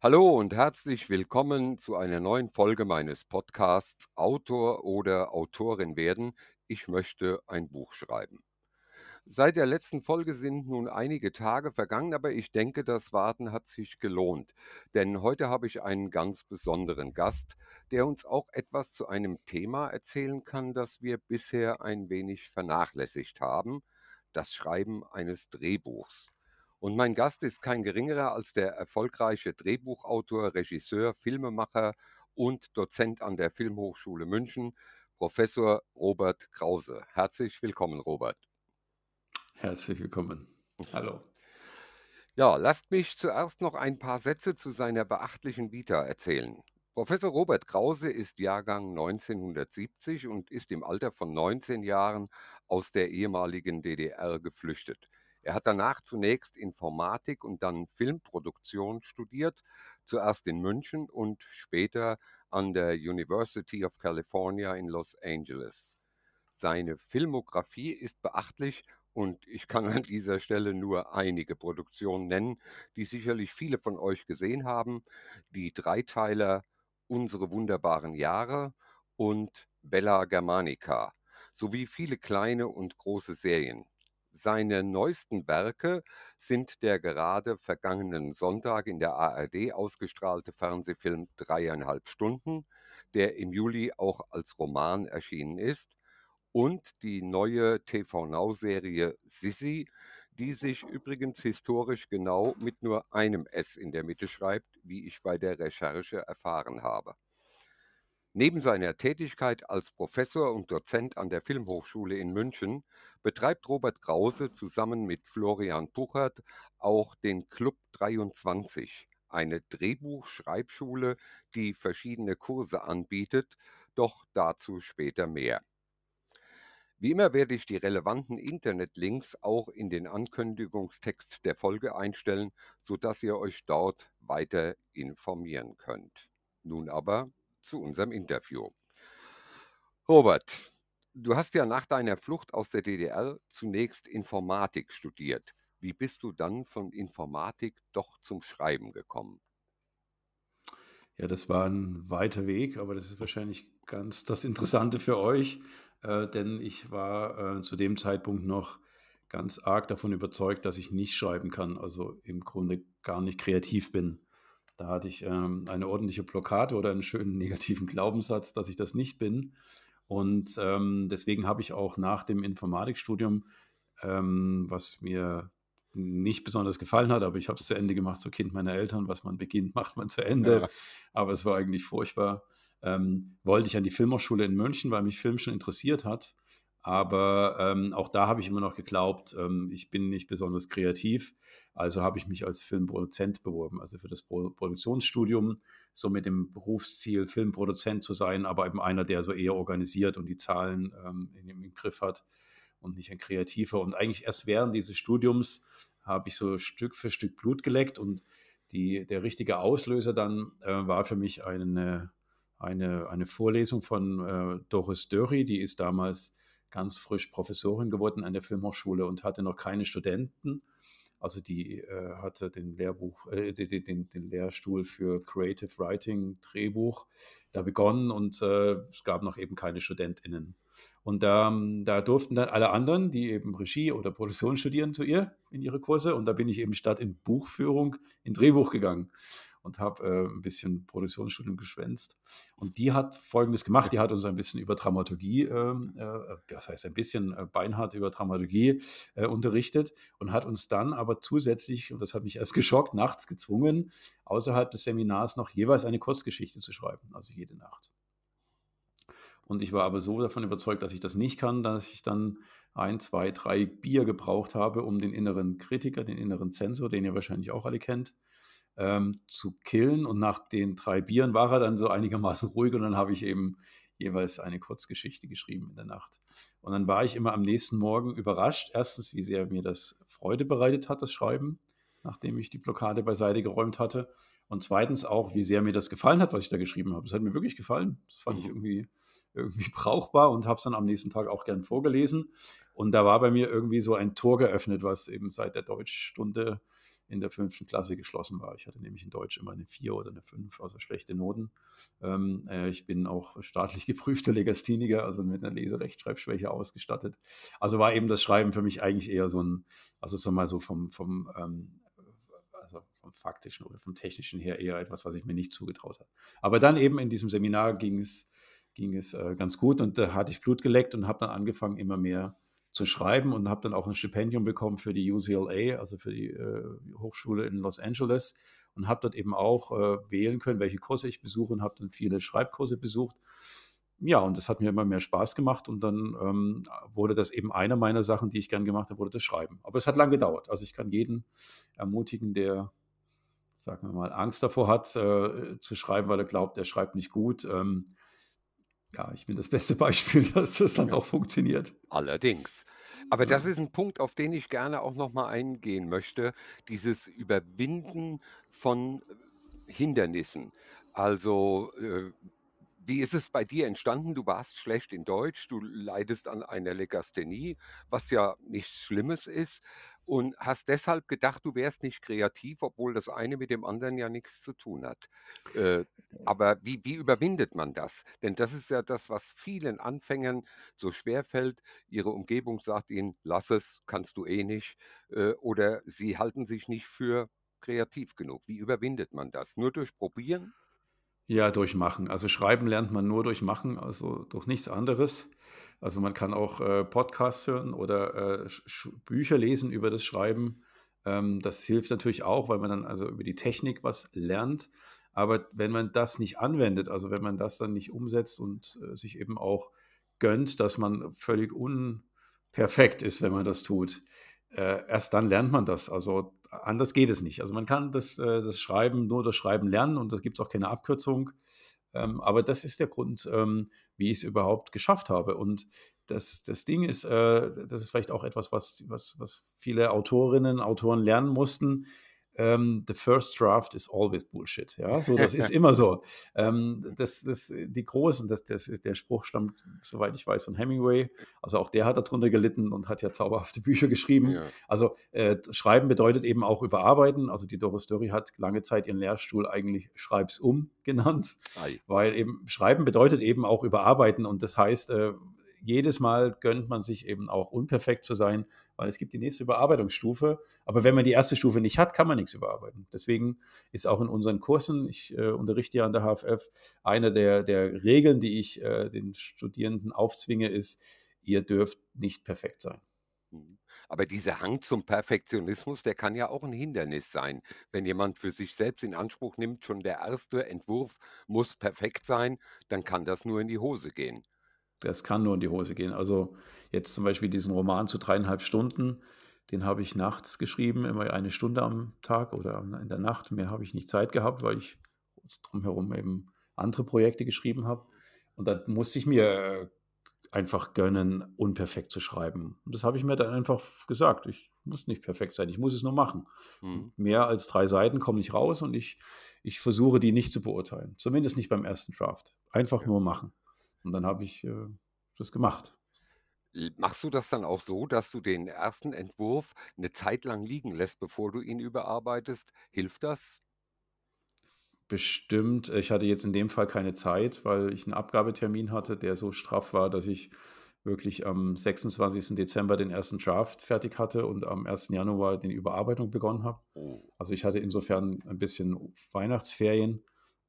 Hallo und herzlich willkommen zu einer neuen Folge meines Podcasts Autor oder Autorin werden. Ich möchte ein Buch schreiben. Seit der letzten Folge sind nun einige Tage vergangen, aber ich denke, das Warten hat sich gelohnt. Denn heute habe ich einen ganz besonderen Gast, der uns auch etwas zu einem Thema erzählen kann, das wir bisher ein wenig vernachlässigt haben, das Schreiben eines Drehbuchs. Und mein Gast ist kein geringerer als der erfolgreiche Drehbuchautor, Regisseur, Filmemacher und Dozent an der Filmhochschule München, Professor Robert Krause. Herzlich willkommen, Robert. Herzlich willkommen. Hallo. Ja, lasst mich zuerst noch ein paar Sätze zu seiner beachtlichen Vita erzählen. Professor Robert Krause ist Jahrgang 1970 und ist im Alter von 19 Jahren aus der ehemaligen DDR geflüchtet. Er hat danach zunächst Informatik und dann Filmproduktion studiert, zuerst in München und später an der University of California in Los Angeles. Seine Filmografie ist beachtlich und ich kann an dieser Stelle nur einige Produktionen nennen, die sicherlich viele von euch gesehen haben. Die Dreiteiler Unsere wunderbaren Jahre und Bella Germanica sowie viele kleine und große Serien. Seine neuesten Werke sind der gerade vergangenen Sonntag in der ARD ausgestrahlte Fernsehfilm Dreieinhalb Stunden, der im Juli auch als Roman erschienen ist, und die neue TV Now Serie Sissi, die sich übrigens historisch genau mit nur einem S in der Mitte schreibt, wie ich bei der Recherche erfahren habe. Neben seiner Tätigkeit als Professor und Dozent an der Filmhochschule in München betreibt Robert Krause zusammen mit Florian Puchert auch den Club 23, eine Drehbuchschreibschule, die verschiedene Kurse anbietet, doch dazu später mehr. Wie immer werde ich die relevanten Internetlinks auch in den Ankündigungstext der Folge einstellen, sodass ihr euch dort weiter informieren könnt. Nun aber zu unserem Interview. Robert, du hast ja nach deiner Flucht aus der DDR zunächst Informatik studiert. Wie bist du dann von Informatik doch zum Schreiben gekommen? Ja, das war ein weiter Weg, aber das ist wahrscheinlich ganz das Interessante für euch, äh, denn ich war äh, zu dem Zeitpunkt noch ganz arg davon überzeugt, dass ich nicht schreiben kann, also im Grunde gar nicht kreativ bin. Da hatte ich ähm, eine ordentliche Blockade oder einen schönen negativen Glaubenssatz, dass ich das nicht bin. Und ähm, deswegen habe ich auch nach dem Informatikstudium, ähm, was mir nicht besonders gefallen hat, aber ich habe es zu Ende gemacht, so Kind meiner Eltern, was man beginnt, macht man zu Ende. Ja. Aber es war eigentlich furchtbar. Ähm, wollte ich an die Filmhochschule in München, weil mich Film schon interessiert hat. Aber ähm, auch da habe ich immer noch geglaubt, ähm, ich bin nicht besonders kreativ. Also habe ich mich als Filmproduzent beworben, also für das Pro Produktionsstudium, so mit dem Berufsziel, Filmproduzent zu sein, aber eben einer, der so eher organisiert und die Zahlen ähm, im Griff hat und nicht ein Kreativer. Und eigentlich erst während dieses Studiums habe ich so Stück für Stück Blut geleckt und die, der richtige Auslöser dann äh, war für mich eine, eine, eine Vorlesung von äh, Doris Dörri, die ist damals ganz frisch Professorin geworden an der Filmhochschule und hatte noch keine Studenten. Also die äh, hatte den Lehrbuch, äh, den, den, den, Lehrstuhl für Creative Writing, Drehbuch da begonnen und äh, es gab noch eben keine StudentInnen. Und da, da durften dann alle anderen, die eben Regie oder Produktion studieren, zu ihr in ihre Kurse. Und da bin ich eben statt in Buchführung in Drehbuch gegangen und habe äh, ein bisschen Produktionsstudium geschwänzt. Und die hat Folgendes gemacht, die hat uns ein bisschen über Dramaturgie, ähm, äh, das heißt ein bisschen äh, beinhart über Dramaturgie äh, unterrichtet und hat uns dann aber zusätzlich, und das hat mich erst geschockt, nachts gezwungen, außerhalb des Seminars noch jeweils eine Kurzgeschichte zu schreiben, also jede Nacht. Und ich war aber so davon überzeugt, dass ich das nicht kann, dass ich dann ein, zwei, drei Bier gebraucht habe, um den inneren Kritiker, den inneren Zensor, den ihr wahrscheinlich auch alle kennt, ähm, zu killen. Und nach den drei Bieren war er dann so einigermaßen ruhig und dann habe ich eben jeweils eine Kurzgeschichte geschrieben in der Nacht. Und dann war ich immer am nächsten Morgen überrascht. Erstens, wie sehr mir das Freude bereitet hat, das Schreiben, nachdem ich die Blockade beiseite geräumt hatte. Und zweitens auch, wie sehr mir das gefallen hat, was ich da geschrieben habe. Das hat mir wirklich gefallen. Das fand ich mhm. irgendwie, irgendwie brauchbar und habe es dann am nächsten Tag auch gern vorgelesen. Und da war bei mir irgendwie so ein Tor geöffnet, was eben seit der Deutschstunde in der fünften Klasse geschlossen war. Ich hatte nämlich in Deutsch immer eine 4 oder eine 5, also schlechte Noten. Ähm, äh, ich bin auch staatlich geprüfter Legastheniker, also mit einer Leserechtschreibschwäche ausgestattet. Also war eben das Schreiben für mich eigentlich eher so ein, also sag mal so vom, vom ähm, also vom faktischen oder vom technischen her eher etwas, was ich mir nicht zugetraut habe. Aber dann eben in diesem Seminar ging es, ging es äh, ganz gut und da hatte ich Blut geleckt und habe dann angefangen, immer mehr zu schreiben und habe dann auch ein Stipendium bekommen für die UCLA, also für die äh, Hochschule in Los Angeles und habe dort eben auch äh, wählen können, welche Kurse ich besuche und habe dann viele Schreibkurse besucht. Ja, und das hat mir immer mehr Spaß gemacht und dann ähm, wurde das eben eine meiner Sachen, die ich gern gemacht habe, wurde das Schreiben. Aber es hat lange gedauert. Also ich kann jeden ermutigen, der, sagen wir mal, Angst davor hat, äh, zu schreiben, weil er glaubt, er schreibt nicht gut. Ähm, ja, ich bin das beste Beispiel, dass das dann Ja. doch funktioniert. Allerdings. Aber das ist ein Punkt, auf den ich gerne auch noch mal eingehen möchte, dieses Überwinden von, Hindernissen. Also, äh, wie ist es bei dir entstanden? Du warst schlecht in Deutsch, du leidest an einer Legasthenie, was ja nichts Schlimmes ist und hast deshalb gedacht, du wärst nicht kreativ, obwohl das eine mit dem anderen ja nichts zu tun hat. Äh, aber wie wie überwindet man das? Denn das ist ja das, was vielen Anfängern so schwerfällt. Ihre Umgebung sagt ihnen: „Lass es, kannst du eh nicht“, äh, oder sie halten sich nicht für kreativ genug. Wie überwindet man das? Nur durch Probieren? Ja, durch Machen. Also, Schreiben lernt man nur durch Machen, also durch nichts anderes. Also, man kann auch, äh, Podcasts hören oder, äh, Bücher lesen über das Schreiben. Ähm, das hilft natürlich auch, weil man dann also über die Technik was lernt. Aber wenn man das nicht anwendet, also wenn man das dann nicht umsetzt und, äh, sich eben auch gönnt, dass man völlig unperfekt ist, wenn man das tut, äh, erst dann lernt man das. Also, anders geht es nicht. Also, man kann das, äh das Schreiben nur durch Schreiben lernen und da gibt's auch keine Abkürzung. Ähm, aber das ist der Grund, ähm, wie ich's überhaupt geschafft habe. Und das das Ding ist, äh, das ist vielleicht auch etwas, was was was viele Autorinnen, Autoren lernen mussten. Ähm, the first draft is always bullshit, ja? So, das ist immer so. Ähm, das das die Großen, das das der Spruch stammt, soweit ich weiß, von Hemingway. Also, auch der hat da drunter gelitten und hat ja zauberhafte Bücher geschrieben. Ja. Also, äh, Schreiben bedeutet eben auch überarbeiten. Also, die Doris Dörri hat lange Zeit ihren Lehrstuhl eigentlich „Schreib's um“ genannt, Ei. weil eben Schreiben bedeutet eben auch überarbeiten und das heißt, äh, jedes Mal gönnt man sich eben auch unperfekt zu sein, weil es gibt die nächste Überarbeitungsstufe. Aber wenn man die erste Stufe nicht hat, kann man nix überarbeiten. Deswegen ist auch in unseren Kursen ich, äh, unterrichte ja an der HFF, eine der der Regeln, die ich, äh, den Studierenden aufzwinge, ist: „Ihr dürft nicht perfekt sein.“ Mhm. Aber dieser Hang zum Perfektionismus, der kann ja auch 'n Hindernis sein. Wenn jemand für sich selbst in Anspruch nimmt, schon der erste Entwurf muss perfekt sein, dann kann das nur in die Hose gehen. Das kann nur in die Hose gehen. Also, jetzt zum Beispiel diesen Roman zu 3,5 Stunden, den habe ich nachts geschrieben, immer eine Stunde am Tag oder in der Nacht. Mehr habe ich nicht Zeit gehabt, weil ich drumherum eben andere Projekte geschrieben habe. Und dann musste ich mir, äh, einfach gönnen, unperfekt zu schreiben. Und das habe ich mir dann einfach gesagt: „Ich muss nicht perfekt sein, ich muss es nur machen.“ Mhm. Mehr als 3 Seiten kommen nicht raus und ich ich versuche, die nicht zu beurteilen, zumindest nicht beim ersten Draft. Einfach Ja. nur machen. Und dann habe ich, äh, das gemacht. Machst du das dann auch so, dass du den ersten Entwurf 'ne Zeit lang liegen lässt, bevor du ihn überarbeitest? Hilft das? Bestimmt. Ich hatte jetzt in dem Fall keine Zeit, weil ich 'n Abgabetermin hatte, der so straff war, dass ich wirklich am 26. Dezember den ersten Draft fertig hatte und am 1. Januar die Überarbeitung begonnen habe. Oh. Also, ich hatte insofern ein bisschen Weihnachtsferien,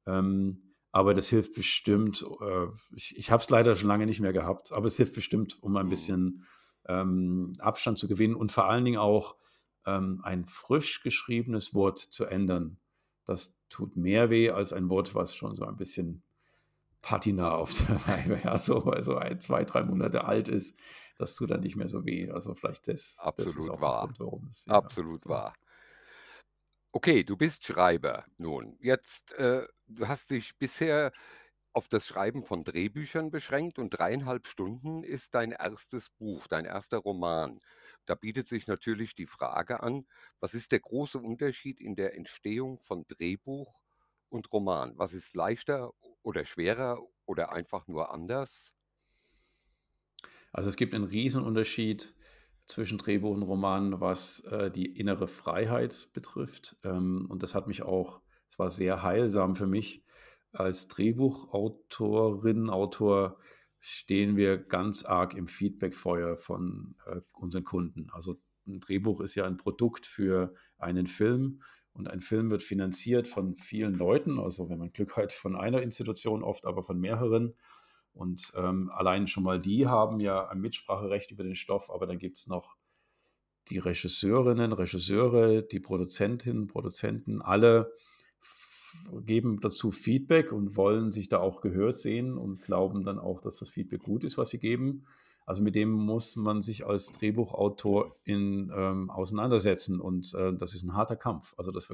ähm, aber das hilft bestimmt. Äh, ich ich habe es leider schon lange nicht mehr gehabt, aber es hilft bestimmt, um ein Mhm. bisschen, ähm, Abstand zu gewinnen und vor allen Dingen auch, ähm, ein frisch geschriebenes Wort zu ändern. Das tut mehr weh als ein Wort, was schon so ein bisschen Patina auf der ja, so also, 1, 2, 3 Monate alt ist. Das tut dann nicht mehr so weh. Also, vielleicht das das ist Absolut auch wahr. Grund, warum es ja, Absolut so. wahr. Okay, du bist Schreiber nun. Jetzt, äh, du hast dich bisher auf das Schreiben von Drehbüchern beschränkt und 3,5 Stunden ist dein erstes Buch, dein erster Roman. Da bietet sich natürlich die Frage an: Was ist der große Unterschied in der Entstehung von Drehbuch und Roman? Was ist leichter oder schwerer oder einfach nur anders? Also, es gibt 'nen Riesenunterschied. zwischen Drehbuch und Roman, was äh, die innere Freiheit betrifft. Ähm, und das hat mich auch, es war sehr heilsam für mich. Als Drehbuchautorin, Autor stehen wir ganz arg im Feedbackfeuer von äh, unseren Kunden. Also ein Drehbuch ist ja ein Produkt für einen Film und ein Film wird finanziert von vielen Leuten, also wenn man Glück hat, von einer Institution oft, aber von mehreren. Und ähm, allein schon mal die haben ja ein Mitspracherecht über den Stoff, aber dann gibt es noch die Regisseurinnen, Regisseure, die Produzentinnen, Produzenten, alle geben dazu Feedback und wollen sich da auch gehört sehen und glauben dann auch, dass das Feedback gut ist, was sie geben. Also mit dem muss man sich als Drehbuchautor in, ähm, auseinandersetzen und äh, das ist ein harter Kampf. Also das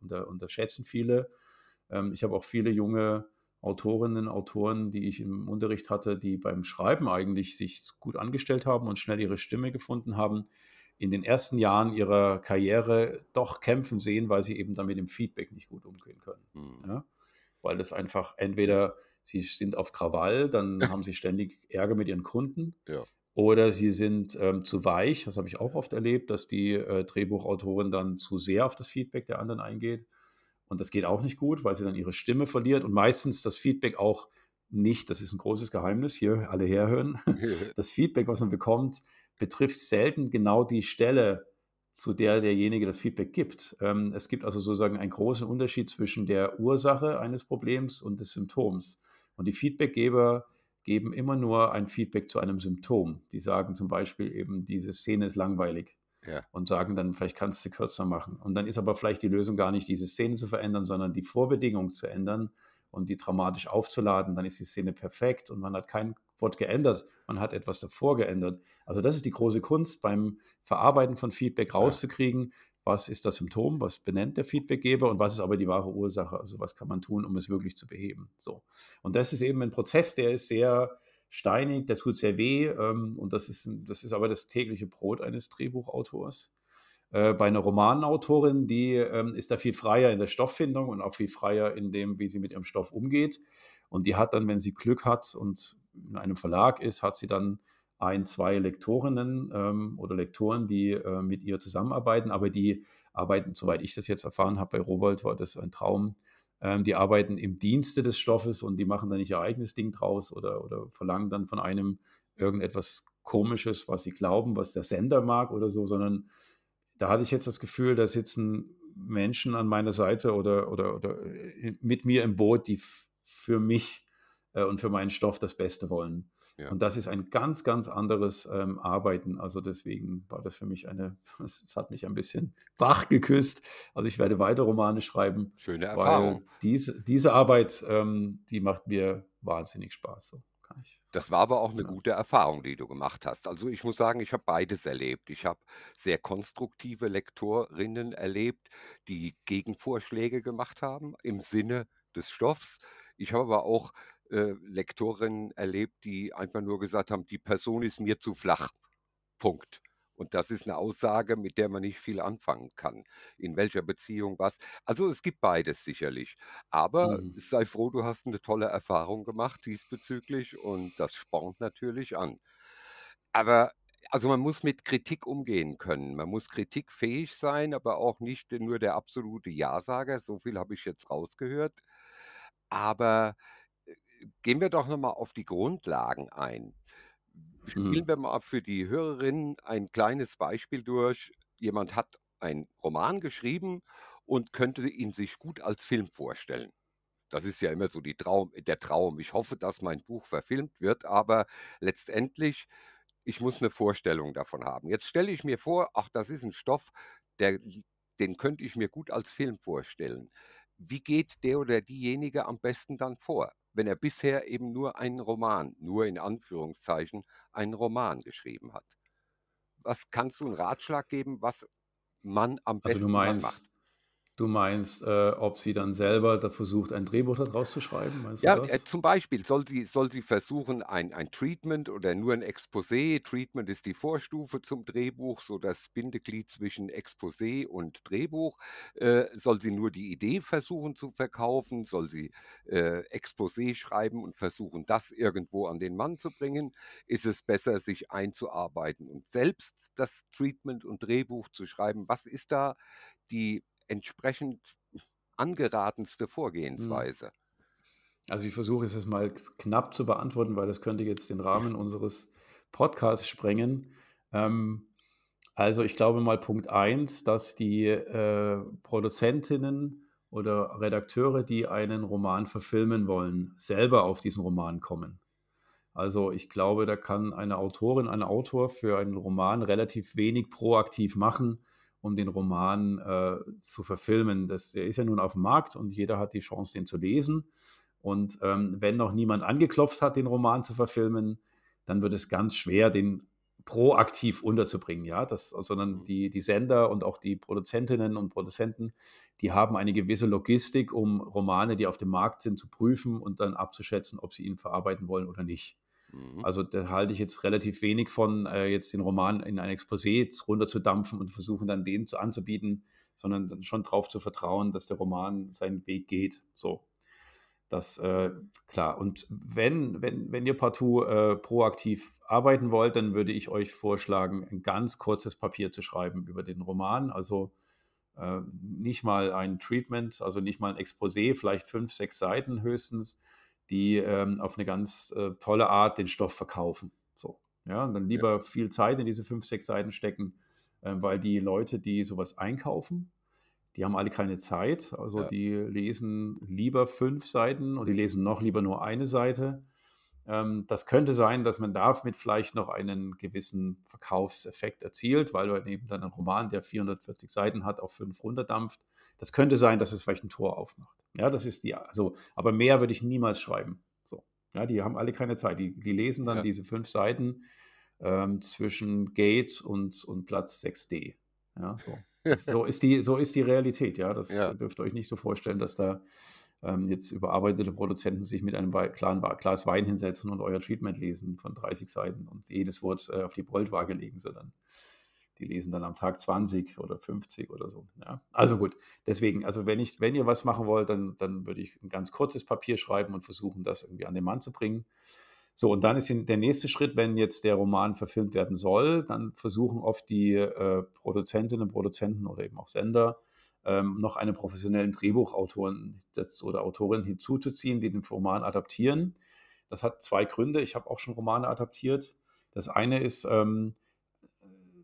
unter, unterschätzen viele. Ähm, ich habe auch viele junge Autorinnen, Autoren, die ich im Unterricht hatte, die beim Schreiben eigentlich sich gut angestellt haben und schnell ihre Stimme gefunden haben, in den ersten Jahren ihrer Karriere doch kämpfen sehen, weil sie eben damit im Feedback nicht gut umgehen können. Mhm. Ja? Weil das einfach entweder sie sind auf Krawall, dann haben sie ständig Ärger mit ihren Kunden. Ja. Oder sie sind ähm, zu weich, das habe ich auch oft erlebt, dass die äh, Drehbuchautorin dann zu sehr auf das Feedback der anderen eingeht. Und das geht auch nicht gut, weil sie dann ihre Stimme verliert und meistens das Feedback auch nicht, das ist ein großes Geheimnis, hier alle herhören. Das Feedback, was man bekommt, betrifft selten genau die Stelle, zu der derjenige das Feedback gibt. Ähm, es gibt also sozusagen einen großen Unterschied zwischen der Ursache eines Problems und des Symptoms. Und die Feedbackgeber geben immer nur ein Feedback zu einem Symptom. Die sagen zum Beispiel eben, diese Szene ist langweilig. Ja. Und sagen dann, vielleicht kannst du kürzer machen. Und dann ist aber vielleicht die Lösung gar nicht, diese Szene zu verändern, sondern die Vorbedingung zu ändern und die dramatisch aufzuladen. Dann ist die Szene perfekt und man hat kein Wort geändert, man hat etwas davor geändert. Also das ist die große Kunst beim Verarbeiten von Feedback rauszukriegen, was ist das Symptom, was benennt der Feedbackgeber und was ist aber die wahre Ursache, also was kann man tun, um es wirklich zu beheben. So. Und das ist eben ein Prozess, der ist sehr steinig, der tut sehr weh ähm, und das ist, das ist aber das tägliche Brot eines Drehbuchautors. Äh, bei einer Romanautorin, die ähm, ist da viel freier in der Stofffindung und auch viel freier in dem, wie sie mit ihrem Stoff umgeht. Und die hat dann, wenn sie Glück hat und in einem Verlag ist, hat sie dann ein, zwei Lektorinnen ähm, oder Lektoren, die äh, mit ihr zusammenarbeiten, aber die arbeiten, soweit ich das jetzt erfahren habe, bei Rowold war das ein Traum, ähm, die arbeiten im Dienste des Stoffes und die machen dann nicht ihr eigenes Ding draus oder, oder verlangen dann von einem irgendetwas Komisches, was sie glauben, was der Sender mag oder so, sondern da hatte ich jetzt das Gefühl, da sitzen Menschen an meiner Seite oder, oder, oder äh, mit mir im Boot, die für mich äh, und für meinen Stoff das Beste wollen. Ja. Und das ist ein ganz, ganz anderes ähm, Arbeiten. Also deswegen war das für mich eine, es hat mich ein bisschen wach geküsst. Also ich werde weiter Romane schreiben. Schöne Erfahrung. Diese, diese Arbeit, ähm, die macht mir wahnsinnig Spaß. So das war aber auch eine gute Erfahrung, die du gemacht hast. Also ich muss sagen, ich habe beides erlebt. Ich habe sehr konstruktive Lektorinnen erlebt, die Gegenvorschläge gemacht haben im Sinne des Stoffs. Ich habe aber auch äh, Lektorinnen erlebt, die einfach nur gesagt haben, die Person ist mir zu flach. Punkt. Und das ist eine Aussage, mit der man nicht viel anfangen kann. In welcher Beziehung was. Also es gibt beides sicherlich. Aber Mhm. sei froh, du hast eine tolle Erfahrung gemacht diesbezüglich und das spornt natürlich an. Aber also man muss mit Kritik umgehen können. Man muss kritikfähig sein, aber auch nicht nur der absolute Ja-Sager. So viel habe ich jetzt rausgehört. Aber gehen wir doch noch mal auf die Grundlagen ein. Spielen Mhm. wir mal für die Hörerinnen ein kleines Beispiel durch. Jemand hat einen Roman geschrieben und könnte ihn sich gut als Film vorstellen. Das ist ja immer so Traum der Traum. Ich hoffe, dass mein Buch verfilmt wird, aber letztendlich, ich muss eine Vorstellung davon haben. Jetzt stelle ich mir vor, ach, das ist ein Stoff, der den könnte ich mir gut als Film vorstellen. Wie geht der oder diejenige am besten dann vor? Wenn er bisher eben nur einen Roman, nur in Anführungszeichen, einen Roman geschrieben hat. Was kannst du einen Ratschlag geben, was man am Also besten meinst, macht? Du meinst, äh, ob sie dann selber da versucht, ein Drehbuch da draus zu schreiben? Meinst du Ja, äh, zum Beispiel soll sie soll sie versuchen, ein ein Treatment oder nur 'n Exposé Treatment ist die Vorstufe zum Drehbuch, so das Bindeglied zwischen Exposé und Drehbuch. Äh, soll sie nur die Idee versuchen zu verkaufen? Soll sie, äh, Exposé schreiben und versuchen, das irgendwo an den Mann zu bringen? Ist es besser, sich einzuarbeiten und selbst das Treatment und Drehbuch zu schreiben? Was ist da die entsprechend angeratenste Mhm. Vorgehensweise? Also, ich versuche es jetzt mal knapp zu beantworten, weil das könnte jetzt den Rahmen unseres Podcasts sprengen. Ähm, also, ich glaube mal Punkt 1, dass die, äh, Produzentinnen oder Redakteure, die einen Roman verfilmen wollen, selber auf diesen Roman kommen. Also, ich glaube, da kann eine Autorin, ein Autor für einen Roman relativ wenig proaktiv machen, um den Roman, äh, zu verfilmen. Das der ist ja nun aufm Markt und jeder hat die Chance, den zu lesen. Und, ähm, wenn noch niemand angeklopft hat, den Roman zu verfilmen, dann wird es ganz schwer, den proaktiv unterzubringen, ja? Das sondern Mhm. die die Sender und auch die Produzentinnen und Produzenten, die haben eine gewisse Logistik, um Romane, die auf dem Markt sind, zu prüfen und dann abzuschätzen, ob sie ihn verarbeiten wollen oder nicht. Mhm. Also, da halte ich jetzt relativ wenig von, äh, jetzt den Roman in ein Exposé runterzudampfen und versuchen, dann den zu anzubieten, sondern dann schon drauf zu vertrauen, dass der Roman seinen Weg geht, so. Das, äh klar. Und wenn wenn wenn ihr partout, äh, proaktiv arbeiten wollt, dann würde ich euch vorschlagen, 'n ganz kurzes Papier zu schreiben über den Roman. Also, äh, nicht mal ein Treatment, also nicht mal 'n Exposé, vielleicht 5, 6 Seiten höchstens, die, ähm, auf 'ne ganz, äh, tolle Art den Stoff verkaufen, so, ja? Und dann Ja. lieber viel Zeit in diese 5, 6 Seiten stecken, äh, weil die Leute, die so was einkaufen, die haben alle keine Zeit. Also, Ja. die lesen lieber 5 Seiten und die lesen noch lieber nur eine Seite. Ähm, das könnte sein, dass man damit vielleicht noch einen gewissen Verkaufseffekt erzielt, weil man eben dann 'nen Roman, der 440 Seiten hat, auf 5 runterdampft. Das könnte sein, dass es vielleicht 'n Tor aufmacht. Ja, das ist die also, aber mehr würde ich niemals schreiben, so. Ja, die haben alle keine Zeit. Die die lesen dann Ja. diese 5 Seiten, ähm, zwischen Gate und und Platz 6d, ja, so. So ist die so ist die Realität, ja. Das Ja. dürft ihr euch nicht so vorstellen, dass da, ähm, jetzt überarbeitete Produzenten sich mit einem klaren Glas Wein hinsetzen und euer Treatment lesen von 30 Seiten und jedes Wort, äh, auf die Goldwaage legen, sondern die lesen dann am Tag 20 oder 50 oder so, ja? Also, gut, deswegen also, wenn ich wenn ihr was machen wollt, dann dann würde ich 'n ganz kurzes Papier schreiben und versuchen, das irgendwie an den Mann zu bringen. So, und dann ist der nächste Schritt, wenn jetzt der Roman verfilmt werden soll, dann versuchen oft die, äh, Produzentinnen, Produzenten oder eben auch Sender, ähm, noch einen professionellen Drehbuchautoren das oder Autorin hinzuzuziehen, die den Roman adaptieren. Das hat 2 Gründe. Ich habe auch schon Romane adaptiert. Das eine ist, ähm,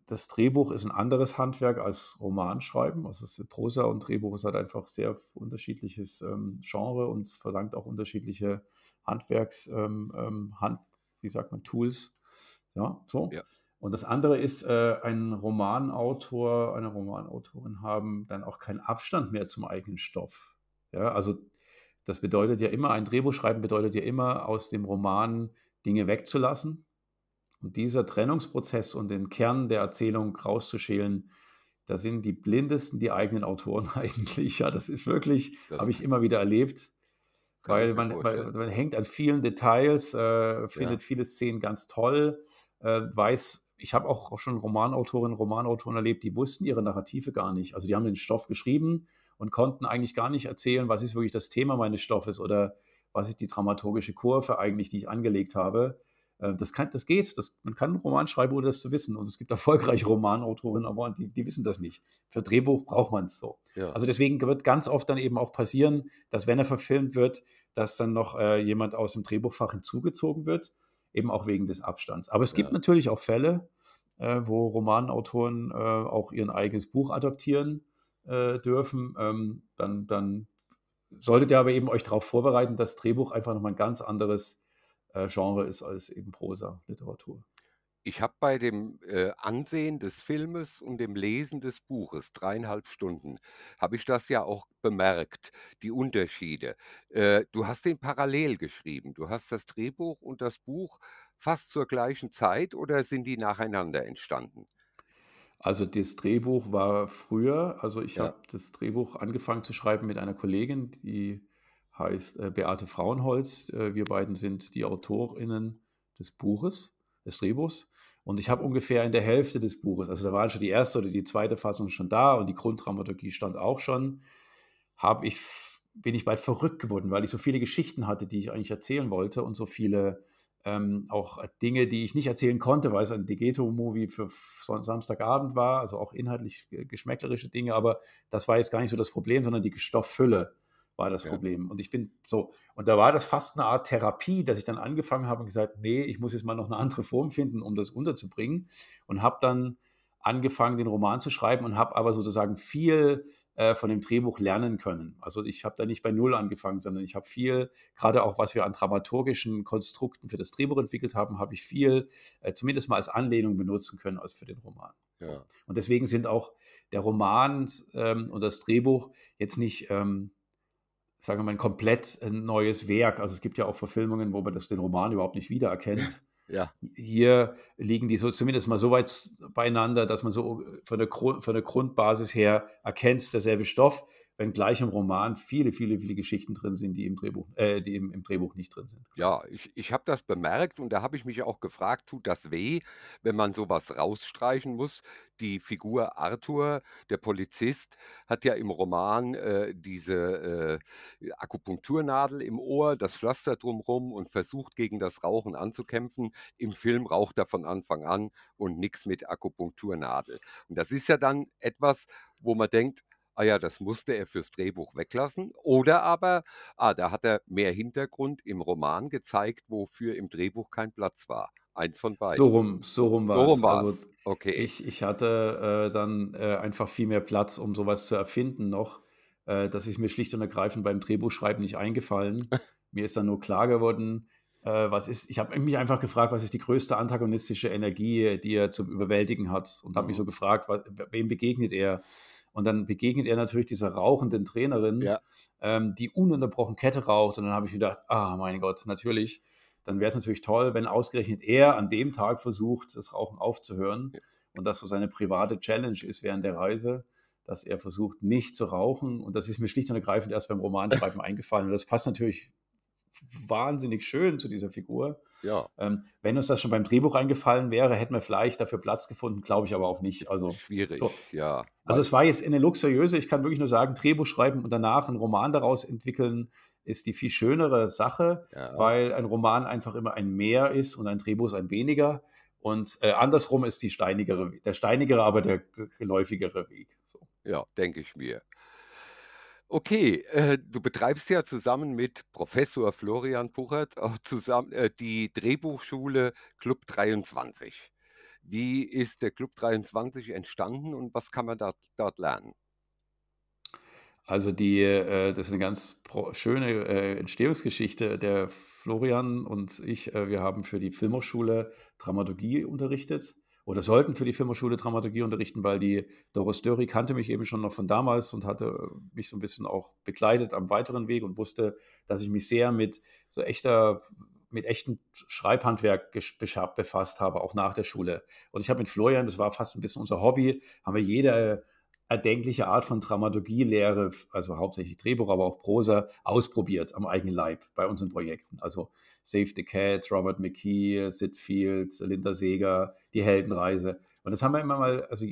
das Drehbuch ist 'n anderes Handwerk als Romanschreiben. Also, es Prosa und Drehbuch ist halt einfach sehr unterschiedliches, ähm, Genre und verlangt auch unterschiedliche Handwerks ähm, ähm, Hand wie sagt man, Tools, ja, so. Ja. Und das andere ist, äh, ein Romanautor, eine Romanautorin haben dann auch keinen Abstand mehr zum eigenen Stoff, ja? Also, das bedeutet ja immer ein Drehbuch schreiben bedeutet ja immer, aus dem Roman Dinge wegzulassen. Und dieser Trennungsprozess und den Kern der Erzählung rauszuschälen, da sind die blindesten die eigenen Autoren eigentlich. Ja, das ist wirklich habe ich immer wieder erlebt, weil man weil man hängt an vielen Details, äh, Ja. findet viele Szenen ganz toll, äh, weiß ich habe auch schon Romanautorinnen, Romanautoren erlebt, die wussten ihre Narrative gar nicht. Also, die haben den Stoff geschrieben und konnten eigentlich gar nicht erzählen, was ist wirklich das Thema meines Stoffes oder was ist die dramaturgische Kurve eigentlich, die ich angelegt habe. Äh, das kann das geht. Das man kann 'n Roman schreiben, ohne das zu wissen. Und es gibt erfolgreiche Romanautorinnen, aber die die wissen das nicht. Für Drehbuch braucht man's so. Ja. Also, deswegen wird ganz oft dann eben auch passieren, dass, wenn er verfilmt wird, dass dann noch, äh, jemand aus dem Drehbuchfach hinzugezogen wird, eben auch wegen des Abstands. Aber es gibt Ja. natürlich auch Fälle, äh, wo Romanautoren, äh, auch ihren eigenes Buch adaptieren, äh, dürfen. Ähm, dann dann solltet ihr aber eben euch drauf vorbereiten, dass Drehbuch einfach noch mal 'n ganz anderes, äh, Genre ist als eben Prosa-Literatur. Ich habe bei dem, äh, Ansehen des Filmes und dem Lesen des Buches, 3 1/2 Stunden, habe ich das ja auch bemerkt, die Unterschiede. Äh, du hast den parallel geschrieben. Du hast das Drehbuch und das Buch fast zur gleichen Zeit oder sind die nacheinander entstanden? Also, das Drehbuch war früher also, ich habe Ja. das Drehbuch angefangen zu schreiben mit einer Kollegin, die heißt, äh, Beate Frauenholz. Äh, wir beiden sind die AutorInnen des Buches, des Drehbuchs. Und ich habe ungefähr in der Hälfte des Buches also, da waren schon die erste oder die zweite Fassung schon da und die Grunddramaturgie stand auch schon, habe ich bin ich bald verrückt geworden, weil ich so viele Geschichten hatte, die ich eigentlich erzählen wollte und so viele, ähm, auch äh, Dinge, die ich nicht erzählen konnte, weil es ein Degeto-Movie für Samstagabend war, also auch inhaltlich g geschmäcklerische Dinge, aber das war jetzt gar nicht so das Problem, sondern die Stofffülle war das Ja. Problem. Und ich bin so und da war das fast eine Art Therapie, dass ich dann angefangen habe und gesagt: „Ne, ich muss jetzt mal noch eine andere Form finden, um das unterzubringen.“ Und habe dann angefangen, den Roman zu schreiben und habe aber sozusagen viel, äh, von dem Drehbuch lernen können. Also, ich habe da nicht bei null angefangen, sondern ich habe viel gerade auch, was wir an dramaturgischen Konstrukten für das Drehbuch entwickelt haben, habe ich viel, äh, zumindest mal als Anlehnung benutzen können als für den Roman. Ja. Und deswegen sind auch der Roman, ähm, und das Drehbuch jetzt nicht, ähm, sagen wir mal, ein komplett, äh, neues Werk. Also, es gibt ja auch Verfilmungen, wo man das den Roman überhaupt nicht wiedererkennt. Ja. Hier liegen die so zumindest mal so weit beieinander, dass man so äh, von der von der Grundbasis her erkennt, derselbe Stoff, wenngleich im Roman viele, viele, viele Geschichten drin sind, die im Drehbuch äh, die im im Drehbuch nicht drin sind. Ja, ich ich habe das bemerkt und da habe ich mich auch gefragt: „Tut das weh, wenn man so was rausstreichen muss?“ Die Figur Arthur, der Polizist, hat ja im Roman, äh, diese, äh, Akupunkturnadel im Ohr, das Pflaster drumrum und versucht, gegen das Rauchen anzukämpfen. Im Film raucht er von Anfang an und nix mit Akupunkturnadel. Und das ist ja dann etwas, wo man denkt: „Ah ja, das musste er fürs Drehbuch weglassen.“ Oder aber: „Ah, da hat er mehr Hintergrund im Roman gezeigt, wofür im Drehbuch kein Platz war.“ Eins von So beiden. rum so rum So rum war's. Also. Okay. ich ich hatte, äh, dann, äh, einfach viel mehr Platz, um so was zu erfinden noch. Äh, das ist mir schlicht und ergreifend beim Drehbuchschreiben nicht eingefallen. Mir ist dann nur klar geworden, äh, was ist ich habe mich einfach gefragt, was ist die größte antagonistische Energie, die er zum Überwältigen hat und habe mich Mhm. so gefragt, wa wem begegnet er? Und dann begegnet er natürlich dieser rauchenden Trainerin, Ja. ähm, die ununterbrochen Kette raucht und dann habe ich gedacht: „Ah, mein Gott, natürlich. Dann wäre es natürlich toll, wenn ausgerechnet er an dem Tag versucht, das Rauchen aufzuhören Ja. und das so seine private Challenge ist während der Reise, dass er versucht, nicht zu rauchen.“ Und das ist mir schlicht und ergreifend erst beim Romanschreiben eingefallen. Und das passt natürlich wahnsinnig schön zu dieser Figur. Ja. Ähm, wenn uns das schon beim Drehbuch eingefallen wäre, hätten wir vielleicht dafür Platz gefunden, glaube ich aber auch nicht. Also, schwierig, so. ja. Also, es war jetzt eine luxuriöse ich kann wirklich nur sagen, Drehbuch schreiben und danach 'n Roman daraus entwickeln, ist die viel schönere Sache, Ja. weil ein Roman einfach immer ein Mehr ist und ein Drehbuch ist ein weniger. Und, äh, andersrum ist die steinigere der steinigere, aber der ge geläufigere Weg, so. Ja, denke ich mir. Okay, äh, du betreibst ja zusammen mit Professor Florian Puchert auch zusammen äh, die Drehbuchschule Club 23. Wie ist der Club 23 entstanden und was kann man dort dort lernen? Also, die äh, das ist 'ne ganz schöne, äh, Entstehungsgeschichte. Der Florian und ich, äh, wir haben für die Filmhochschule Dramaturgie unterrichtet oder sollten für die Filmhochschule Dramaturgie unterrichten, weil die Doris Dörri kannte mich eben schon noch von damals und hatte mich so 'n bisschen auch begleitet am weiteren Weg und wusste, dass ich mich sehr mit so echter mit echtem Schreibhandwerk befasst habe, auch nach der Schule. Und ich habe mit Florian das war fast 'n bisschen unser Hobby, haben wir jede erdenkliche Art von Dramaturgielehre, also hauptsächlich Drehbuch, aber auch Prosa, ausprobiert am eigenen Leib bei unseren Projekten. Also, Save the Cat, Robert McKee, Sid Field, Linda Seeger, Die Heldenreise. Und das haben wir immer mal also,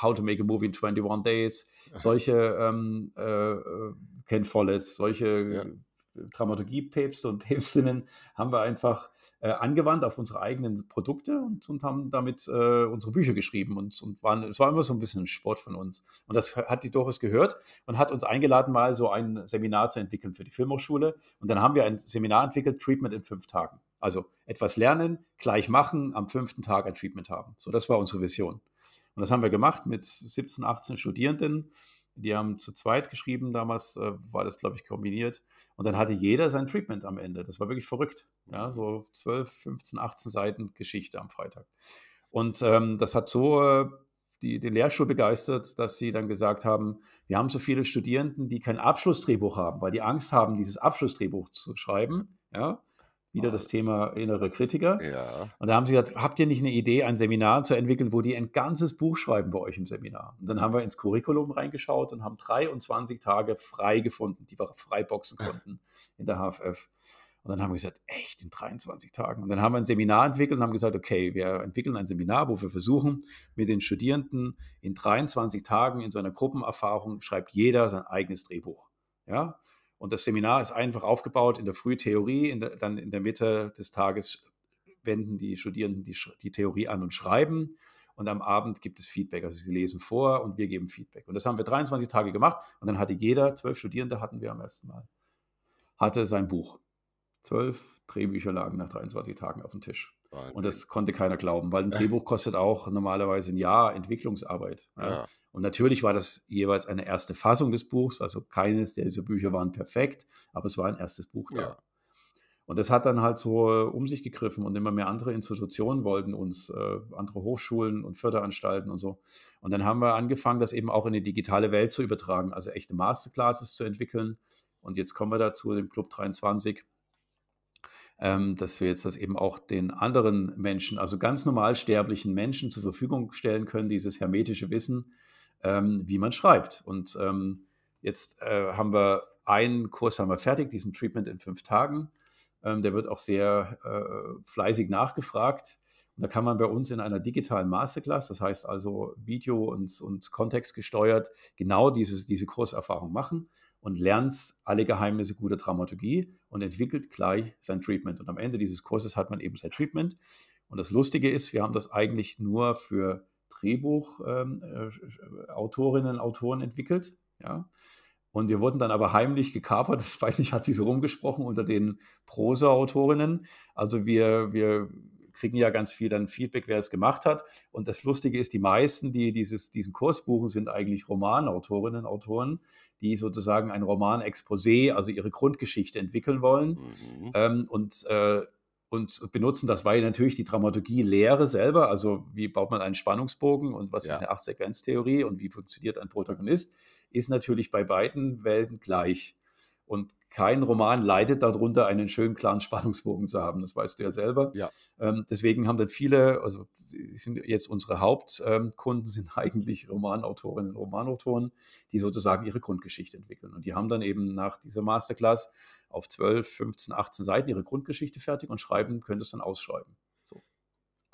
How to Make a Movie in 21 Days, solche, ähm, äh, äh, Ken Follett, solche Ja. Dramaturgie-Päpste und Päpstinnen haben wir einfach, äh, angewandt auf unsere eigenen Produkte und und haben damit, äh, unsere Bücher geschrieben und und waren es war immer so 'n bisschen Sport von uns. Und das ha hat die Doris gehört und hat uns eingeladen, mal so ein Seminar zu entwickeln für die Filmhochschule. Und dann haben wir ein Seminar entwickelt, Treatment in 5 Tagen. Also, etwas lernen, gleich machen, am 5. Tag ein Treatment haben. So, das war unsere Vision. Und das haben wir gemacht mit 17, 18 Studierenden. Die haben zu zweit geschrieben damals, äh, war das, glaube ich, kombiniert. Und dann hatte jeder sein Treatment am Ende. Das war wirklich verrückt. Ja, so 12, 15, 18 Seiten Geschichte am Freitag. Und, ähm, das hat so, äh, die den Lehrstuhl begeistert, dass sie dann gesagt haben: „Wir haben so viele Studierenden, die kein Abschlussdrehbuch haben, weil die Angst haben, dieses Abschlussdrehbuch zu schreiben, ja? Wieder das Thema innere Kritiker. Ja. Und da haben sie gesagt, habt ihr nicht eine Idee, ein Seminar zu entwickeln, wo die ein ganzes Buch schreiben bei euch im Seminar? Und dann haben wir ins Curriculum reingeschaut und haben 23 Tage frei gefunden, die wir freiboxen konnten in der HFF. Und dann haben wir gesagt, echt in 23 Tagen. Und dann haben wir ein Seminar entwickelt und haben gesagt, okay, wir entwickeln ein Seminar, wo wir versuchen, mit den Studierenden in 23 Tagen in so einer Gruppenerfahrung schreibt jeder sein eigenes Drehbuch. Ja, und das Seminar ist einfach aufgebaut in der Frühtheorie, in der, dann in der Mitte des Tages wenden die Studierenden die, die, Theorie an und schreiben. Und am Abend gibt es Feedback. Also sie lesen vor und wir geben Feedback. Und das haben wir 23 Tage gemacht. Und dann hatte jeder, zwölf Studierende hatten wir am ersten Mal, hatte sein Buch. Zwölf Drehbücher lagen nach 23 Tagen auf dem Tisch. Und das konnte keiner glauben, weil ein Drehbuch kostet auch normalerweise ein Jahr Entwicklungsarbeit. Ja. Ja. Und natürlich war das jeweils eine erste Fassung des Buchs, also keines dieser Bücher waren perfekt, aber es war ein erstes Buch da. Ja. Und das hat dann halt so äh, um sich gegriffen und immer mehr andere Institutionen wollten uns, äh, andere Hochschulen und Förderanstalten und so. Und dann haben wir angefangen, das eben auch in die digitale Welt zu übertragen, also echte Masterclasses zu entwickeln. Und jetzt kommen wir dazu, dem Club 23 ähm, dass wir jetzt das eben auch den anderen Menschen, also ganz normal sterblichen Menschen zur Verfügung stellen können, dieses hermetische Wissen, ähm, wie man schreibt. Und ähm, jetzt äh, haben wir einen Kurs haben wir fertig, diesen Treatment in fünf Tagen. Ähm, der wird auch sehr äh, fleißig nachgefragt. Und da kann man bei uns in einer digitalen Masterclass, das heißt also Video und, und Kontext gesteuert, genau dieses, diese Kurserfahrung machen und lernt alle Geheimnisse guter Dramaturgie und entwickelt gleich sein Treatment. Und am Ende dieses Kurses hat man eben sein Treatment. Und das Lustige ist, wir haben das eigentlich nur für Drehbuchautorinnen ähm, äh, Autoren entwickelt. Ja. Und wir wurden dann aber heimlich gekapert, das weiß nicht, hat sie so rumgesprochen unter den Prosa-Autorinnen. Also wir, wir kriegen ja ganz viel dann Feedback, wer es gemacht hat. Und das Lustige ist, die meisten, die dieses, diesen Kurs buchen, sind eigentlich Romanautorinnen, Autoren, die sozusagen ein Roman-Exposé, also ihre Grundgeschichte entwickeln wollen. Mhm. Ähm, und äh, und benutzen das, weil natürlich die Dramaturgie Lehre selber, also wie baut man einen Spannungsbogen und was ja. ist eine Acht-Sequenz-Theorie und wie funktioniert ein Protagonist, ist natürlich bei beiden Welten gleich. Und kein Roman leidet darunter, einen schönen klaren Spannungsbogen zu haben. Das weißt du ja selber. Ja. Ähm, deswegen haben dann viele, also sind jetzt unsere Hauptkunden sind eigentlich Romanautorinnen und Romanautoren, die sozusagen ihre Grundgeschichte entwickeln. Und die haben dann eben nach dieser Masterclass auf 12, 15, 18 Seiten ihre Grundgeschichte fertig und schreiben, können es dann ausschreiben.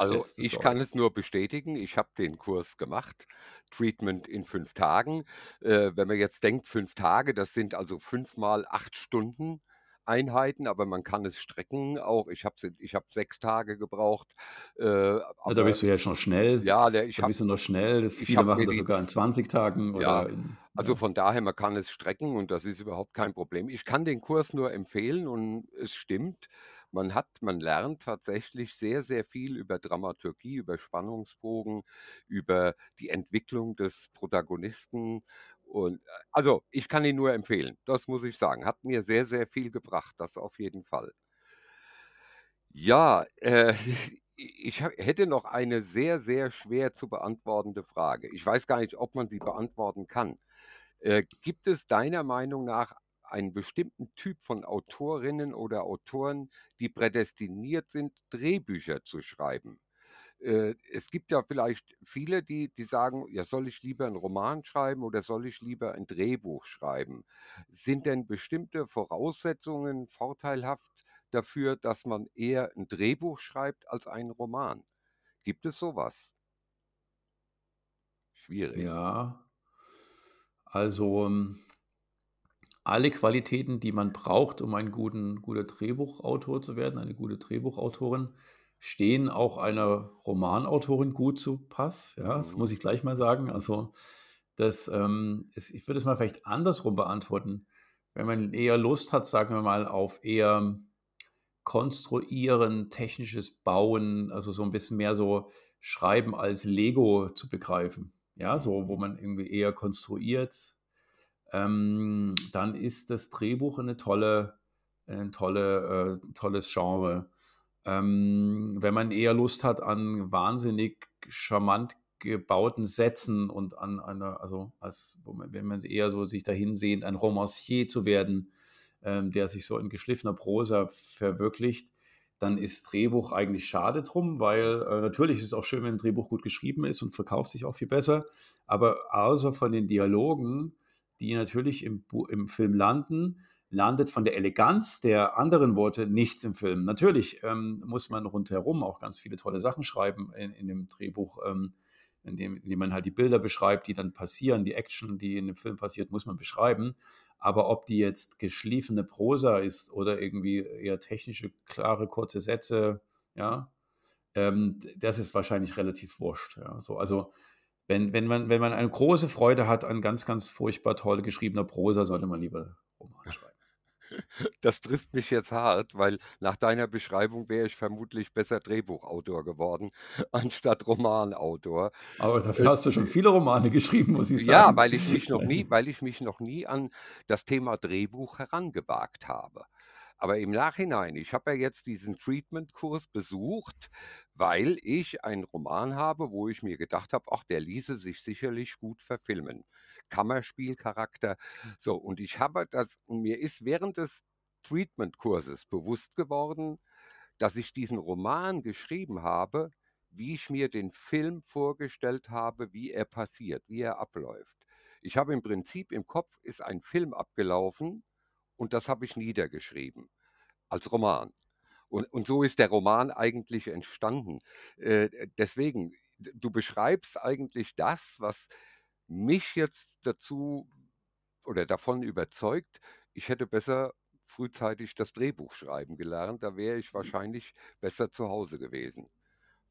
Also Letztes ich kann es nur bestätigen, ich habe den Kurs gemacht, Treatment in fünf Tagen. Äh, wenn man jetzt denkt, fünf Tage, das sind also fünfmal acht Stunden Einheiten, aber man kann es strecken auch. Ich habe ich hab sechs Tage gebraucht. Äh, ja, da bist du ja schon schnell. Ja, der, ich da bist du noch schnell. Das, viele machen das sogar in 20 Tagen. Ja, in, also von daher, man kann es strecken und das ist überhaupt kein Problem. Ich kann den Kurs nur empfehlen und es stimmt man hat, man lernt tatsächlich sehr, sehr viel über Dramaturgie, über Spannungsbogen, über die Entwicklung des Protagonisten. Und äh, also ich kann ihn nur empfehlen, das muss ich sagen. Hat mir sehr, sehr viel gebracht, das auf jeden Fall. Ja, äh, ich hätte noch eine sehr, sehr schwer zu beantwortende Frage. Ich weiß gar nicht, ob man sie beantworten kann. Äh, gibt es deiner Meinung nach einen bestimmten Typ von Autorinnen oder Autoren, die prädestiniert sind, Drehbücher zu schreiben. Äh, es gibt ja vielleicht viele, die, die sagen, ja, soll ich lieber einen Roman schreiben oder soll ich lieber ein Drehbuch schreiben? Sind denn bestimmte Voraussetzungen vorteilhaft dafür, dass man eher ein Drehbuch schreibt als einen Roman? Gibt es sowas? Schwierig. Ja, also ähm, alle Qualitäten, die man braucht, um ein guten, guter Drehbuchautor zu werden, eine gute Drehbuchautorin, stehen auch einer Romanautorin gut zu Pass. Ja, das mhm. muss ich gleich mal sagen. Also, das, ähm, ist, ich würde es mal vielleicht andersrum beantworten. Wenn man eher Lust hat, sagen wir mal, auf eher Konstruieren, technisches Bauen, also so ein bisschen mehr so Schreiben als Lego zu begreifen. Ja, so, wo man irgendwie eher konstruiert, ähm, dann ist das Drehbuch eine tolle, ein tolle, äh, tolles Genre. Ähm, wenn man eher Lust hat an wahnsinnig charmant gebauten Sätzen und an einer, also als, wenn man eher so sich dahin sehnt, ein Romancier zu werden, ähm, der sich so in geschliffener Prosa verwirklicht, dann ist Drehbuch eigentlich schade drum, weil äh, natürlich ist es auch schön, wenn ein Drehbuch gut geschrieben ist und verkauft sich auch viel besser. Aber außer von den Dialogen, die natürlich im, im Film landen, landet von der Eleganz der anderen Worte nichts im Film. Natürlich ähm, muss man rundherum auch ganz viele tolle Sachen schreiben in, in dem Drehbuch, ähm, in, dem, in dem man halt die Bilder beschreibt, die dann passieren, die Action, die in dem Film passiert, muss man beschreiben. Aber ob die jetzt geschliffene Prosa ist oder irgendwie eher technische, klare, kurze Sätze, ja, ähm, das ist wahrscheinlich relativ wurscht. Ja. So, also wenn, wenn, man, wenn man eine große Freude hat an ganz, ganz furchtbar toll geschriebener Prosa, sollte man lieber Roman schreiben. Das trifft mich jetzt hart, weil nach deiner Beschreibung wäre ich vermutlich besser Drehbuchautor geworden, anstatt Romanautor. Aber dafür äh, hast du schon viele Romane geschrieben, muss ich sagen. Ja, weil ich mich noch nie, weil ich mich noch nie an das Thema Drehbuch herangewagt habe. Aber im Nachhinein, ich habe ja jetzt diesen Treatment-Kurs besucht, weil ich einen Roman habe, wo ich mir gedacht habe, ach, der ließe sich sicherlich gut verfilmen. Kammerspielcharakter. So, und ich habe das, mir ist während des Treatment-Kurses bewusst geworden, dass ich diesen Roman geschrieben habe, wie ich mir den Film vorgestellt habe, wie er passiert, wie er abläuft. Ich habe im Prinzip im Kopf ist ein Film abgelaufen und das habe ich niedergeschrieben als Roman. Und, und so ist der Roman eigentlich entstanden. Äh, deswegen, du beschreibst eigentlich das, was mich jetzt dazu oder davon überzeugt, ich hätte besser frühzeitig das Drehbuch schreiben gelernt, da wäre ich wahrscheinlich besser zu Hause gewesen.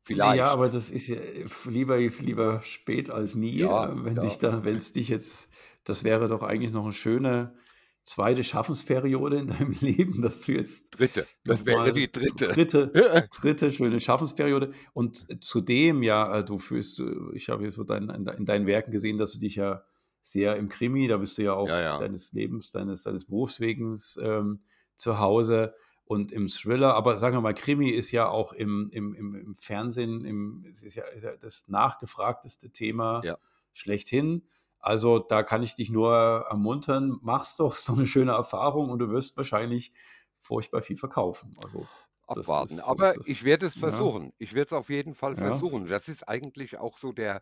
Vielleicht. Ja, aber das ist ja äh, lieber, lieber spät als nie, ja, äh, wenn ja. dich da, wenn es dich jetzt, das wäre doch eigentlich noch eine schöne zweite Schaffensperiode in deinem Leben, dass du jetzt. Dritte. Das wäre die dritte. Dritte, dritte schöne Schaffensperiode. Und zudem, ja, äh, du fühlst, äh, ich habe so dein, in deinen Werken gesehen, dass du dich ja sehr im Krimi, da bist du ja auch ja, ja. deines Lebens, deines, deines Berufswegens ähm, zu Hause und im Thriller. Aber sagen wir mal, Krimi ist ja auch im, im, im, im Fernsehen, im, ist ja, ist ja das nachgefragteste Thema ja. schlechthin. Also da kann ich dich nur ermuntern, mach's doch so eine schöne Erfahrung und du wirst wahrscheinlich furchtbar viel verkaufen. Also abwarten. Ist, Aber das, ich werde es versuchen. Ja. Ich werde es auf jeden Fall ja. versuchen. Das ist eigentlich auch so der,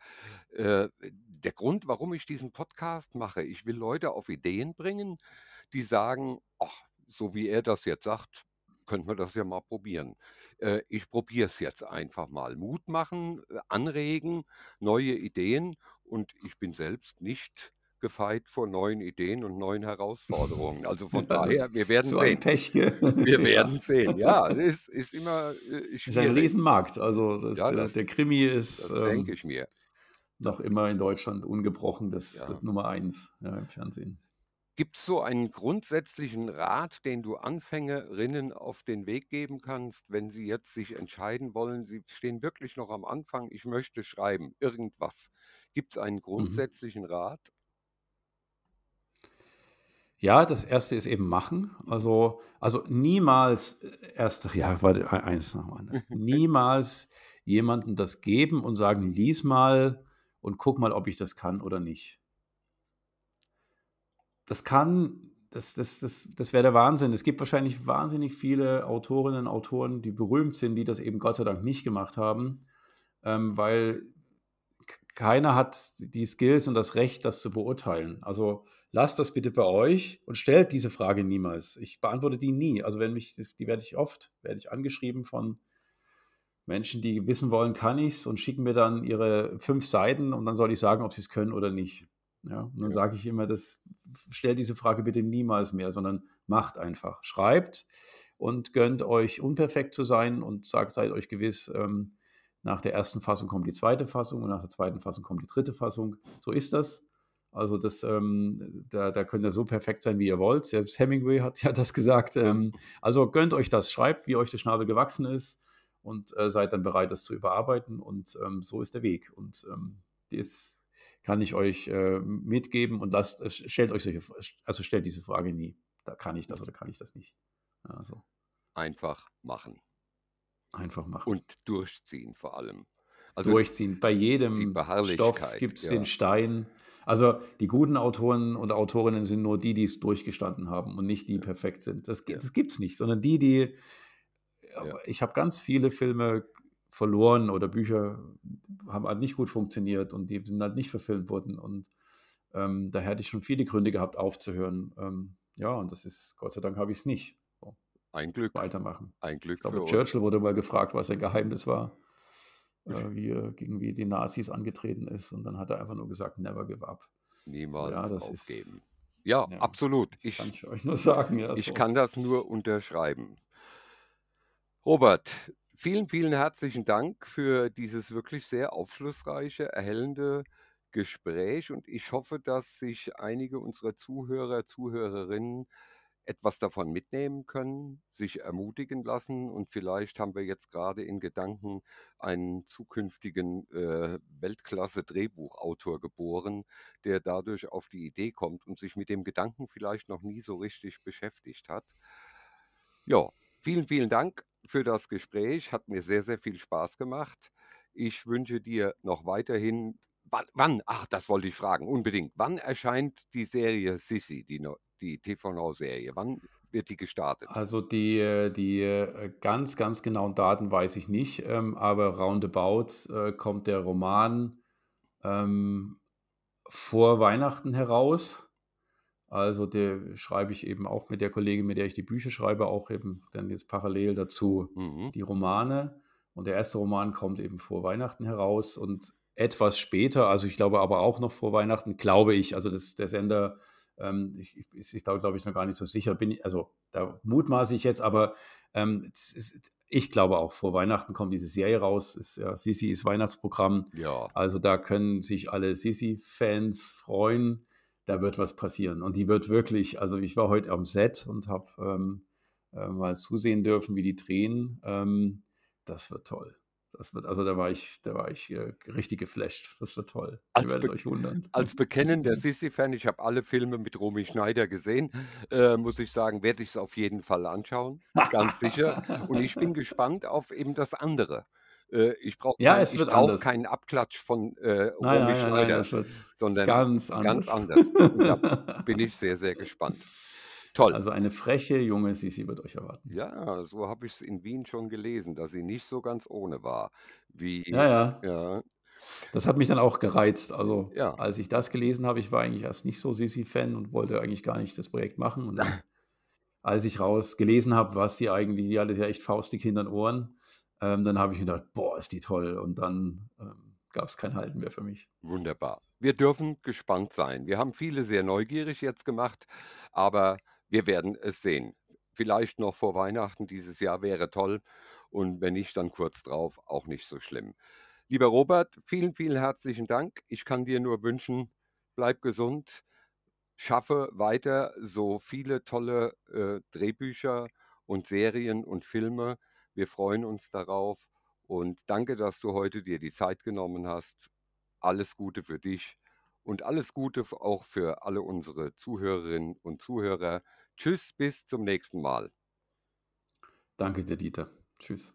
äh, der Grund, warum ich diesen Podcast mache. Ich will Leute auf Ideen bringen, die sagen, ach, so wie er das jetzt sagt, könnten wir das ja mal probieren. Äh, ich probiere es jetzt einfach mal. Mut machen, äh, anregen, neue Ideen und ich bin selbst nicht gefeit vor neuen Ideen und neuen Herausforderungen. Also von daher, wir werden so sehen. Pech, wir werden ja. sehen. Ja, es ist immer äh, schwierig. ist ein Riesenmarkt. Also das, ja, das, der, Krimi ist, das ähm, denke ich mir. Noch immer in Deutschland ungebrochen das, ja. das Nummer eins im Fernsehen. Gibt es so einen grundsätzlichen Rat, den du Anfängerinnen auf den Weg geben kannst, wenn sie jetzt sich entscheiden wollen, sie stehen wirklich noch am Anfang, ich möchte schreiben, irgendwas. Gibt es einen Mhm. grundsätzlichen Rat? Ja, das erste ist eben machen. Also, also niemals äh, erst, ja, warte, e eins noch mal. Niemals jemandem das geben und sagen, lies mal und guck mal, ob ich das kann oder nicht das kann, das, das, das, das wäre der Wahnsinn. Es gibt wahrscheinlich wahnsinnig viele Autorinnen und Autoren, die berühmt sind, die das eben Gott sei Dank nicht gemacht haben, ähm, weil keiner hat die Skills und das Recht, das zu beurteilen. Also lasst das bitte bei euch und stellt diese Frage niemals. Ich beantworte die nie. Also wenn mich, die werde ich oft, werde ich angeschrieben von Menschen, die wissen wollen, kann ich es und schicken mir dann ihre fünf Seiten und dann soll ich sagen, ob sie es können oder nicht. Ja, und dann ja. sage ich immer, das stellt diese Frage bitte niemals mehr, sondern macht einfach. Schreibt und gönnt euch unperfekt zu sein und sagt, seid euch gewiss, ähm, nach der ersten Fassung kommt die zweite Fassung und nach der zweiten Fassung kommt die dritte Fassung. So ist das. Also das, ähm, da, da könnt ihr so perfekt sein, wie ihr wollt. Selbst Hemingway hat ja das gesagt. Ähm, also gönnt euch das, schreibt, wie euch der Schnabel gewachsen ist und äh, seid dann bereit, das zu überarbeiten. Und ähm, so ist der Weg. Und ähm, das kann ich euch äh, mitgeben und lasst, stellt euch solche, also stellt diese Frage nie. Da kann ich das oder kann ich das nicht. Also. Einfach machen. Einfach machen. Und durchziehen vor allem. Also durchziehen. Bei jedem Stoff gibt es ja. den Stein. Also die guten Autoren und Autorinnen sind nur die, die es durchgestanden haben und nicht die ja. perfekt sind. Das, das gibt es nicht, sondern die, die ich habe ganz viele Filme verloren oder Bücher haben halt nicht gut funktioniert und die sind halt nicht verfilmt worden und ähm, da hätte ich schon viele Gründe gehabt, aufzuhören. Ähm, ja, und das ist, Gott sei Dank habe ich es nicht. So, Ein Glück. weitermachen. Ein Glück Ich glaube, Churchill uns. wurde mal gefragt, was sein Geheimnis war, äh, wie er gegen wie die Nazis angetreten ist. Und dann hat er einfach nur gesagt, never give up. So, Niemals ja, das ist, aufgeben. Ja, ja, absolut. das kann Ich, ich euch nur sagen. Ja, ich so. kann das nur unterschreiben. Robert, vielen, vielen herzlichen Dank für dieses wirklich sehr aufschlussreiche, erhellende Gespräch und ich hoffe, dass sich einige unserer Zuhörer, Zuhörerinnen etwas davon mitnehmen können, sich ermutigen lassen und vielleicht haben wir jetzt gerade in Gedanken einen zukünftigen äh, Weltklasse-Drehbuchautor geboren, der dadurch auf die Idee kommt und sich mit dem Gedanken vielleicht noch nie so richtig beschäftigt hat. Ja, vielen, vielen Dank für das Gespräch. Hat mir sehr, sehr viel Spaß gemacht. Ich wünsche dir noch weiterhin. Wann, wann? Ach, das wollte ich fragen, unbedingt. Wann erscheint die Serie Sissy, die, die TV Now-Serie? Wann wird die gestartet? Also die, äh, die äh, ganz, ganz genauen Daten weiß ich nicht, ähm, aber roundabout äh, kommt der Roman ähm, vor Weihnachten heraus. Also der schreibe ich eben auch mit der Kollegin, mit der ich die Bücher schreibe, auch eben dann jetzt parallel dazu Mhm. die Romane. Und der erste Roman kommt eben vor Weihnachten heraus und etwas später, also ich glaube aber auch noch vor Weihnachten, glaube ich, also das, der Sender, ähm, ich, ich, ich glaube, glaube ich noch gar nicht so sicher, bin ich, also da mutmaße ich jetzt, aber ähm, ist, ich glaube auch vor Weihnachten kommt diese Serie raus. Ist, ja, Sisi ist Weihnachtsprogramm. Ja, Also da können sich alle Sisi-Fans freuen. Da wird was passieren. Und die wird wirklich, also ich war heute am Set und habe ähm, äh, mal zusehen dürfen, wie die drehen. Ähm, das wird toll. Das wird, also da war ich, da war ich äh, richtig geflasht. Das wird toll. Ihr als, werdet be euch wundern. als bekennender Sissy-Fan, ich habe alle Filme mit Romy Schneider gesehen, äh, muss ich sagen, werde ich es auf jeden Fall anschauen, ganz sicher. Und ich bin gespannt auf eben das andere. Äh, ich brauche Ja, kein, es ich wird brauch anders. keinen Abklatsch von äh, Nein, Romy nein, nein, nein, Schneider, sondern ganz ganz anders. anders. Und da bin ich sehr, sehr gespannt. Toll. Also eine freche junge Sisi wird euch erwarten. Ja, so habe ich es in Wien schon gelesen, dass sie nicht so ganz ohne war. Wie, Ja, ja. ja, Das hat mich dann auch gereizt. Also, ja, als ich das gelesen habe, ich war eigentlich erst nicht so Sisi-Fan und wollte eigentlich gar nicht das Projekt machen. Und dann, als ich raus gelesen habe, was sie eigentlich, die hatte ja echt faustig hinter den Ohren, ähm, dann habe ich gedacht, boah, ist die toll. Und dann ähm, gab es kein Halten mehr für mich. wunderbar. Wir dürfen gespannt sein. Wir haben viele sehr neugierig jetzt gemacht, aber wir werden es sehen. Vielleicht noch vor Weihnachten dieses Jahr wäre toll und wenn nicht, dann kurz drauf, auch nicht so schlimm. Lieber Robert, vielen, vielen herzlichen Dank. Ich kann dir nur wünschen, bleib gesund, schaffe weiter so viele tolle äh, Drehbücher und Serien und Filme. Wir freuen uns darauf und danke, dass du heute dir die Zeit genommen hast. Alles Gute für dich und alles Gute auch für alle unsere Zuhörerinnen und Zuhörer. Tschüss, bis zum nächsten Mal. Danke dir, Dieter. Tschüss.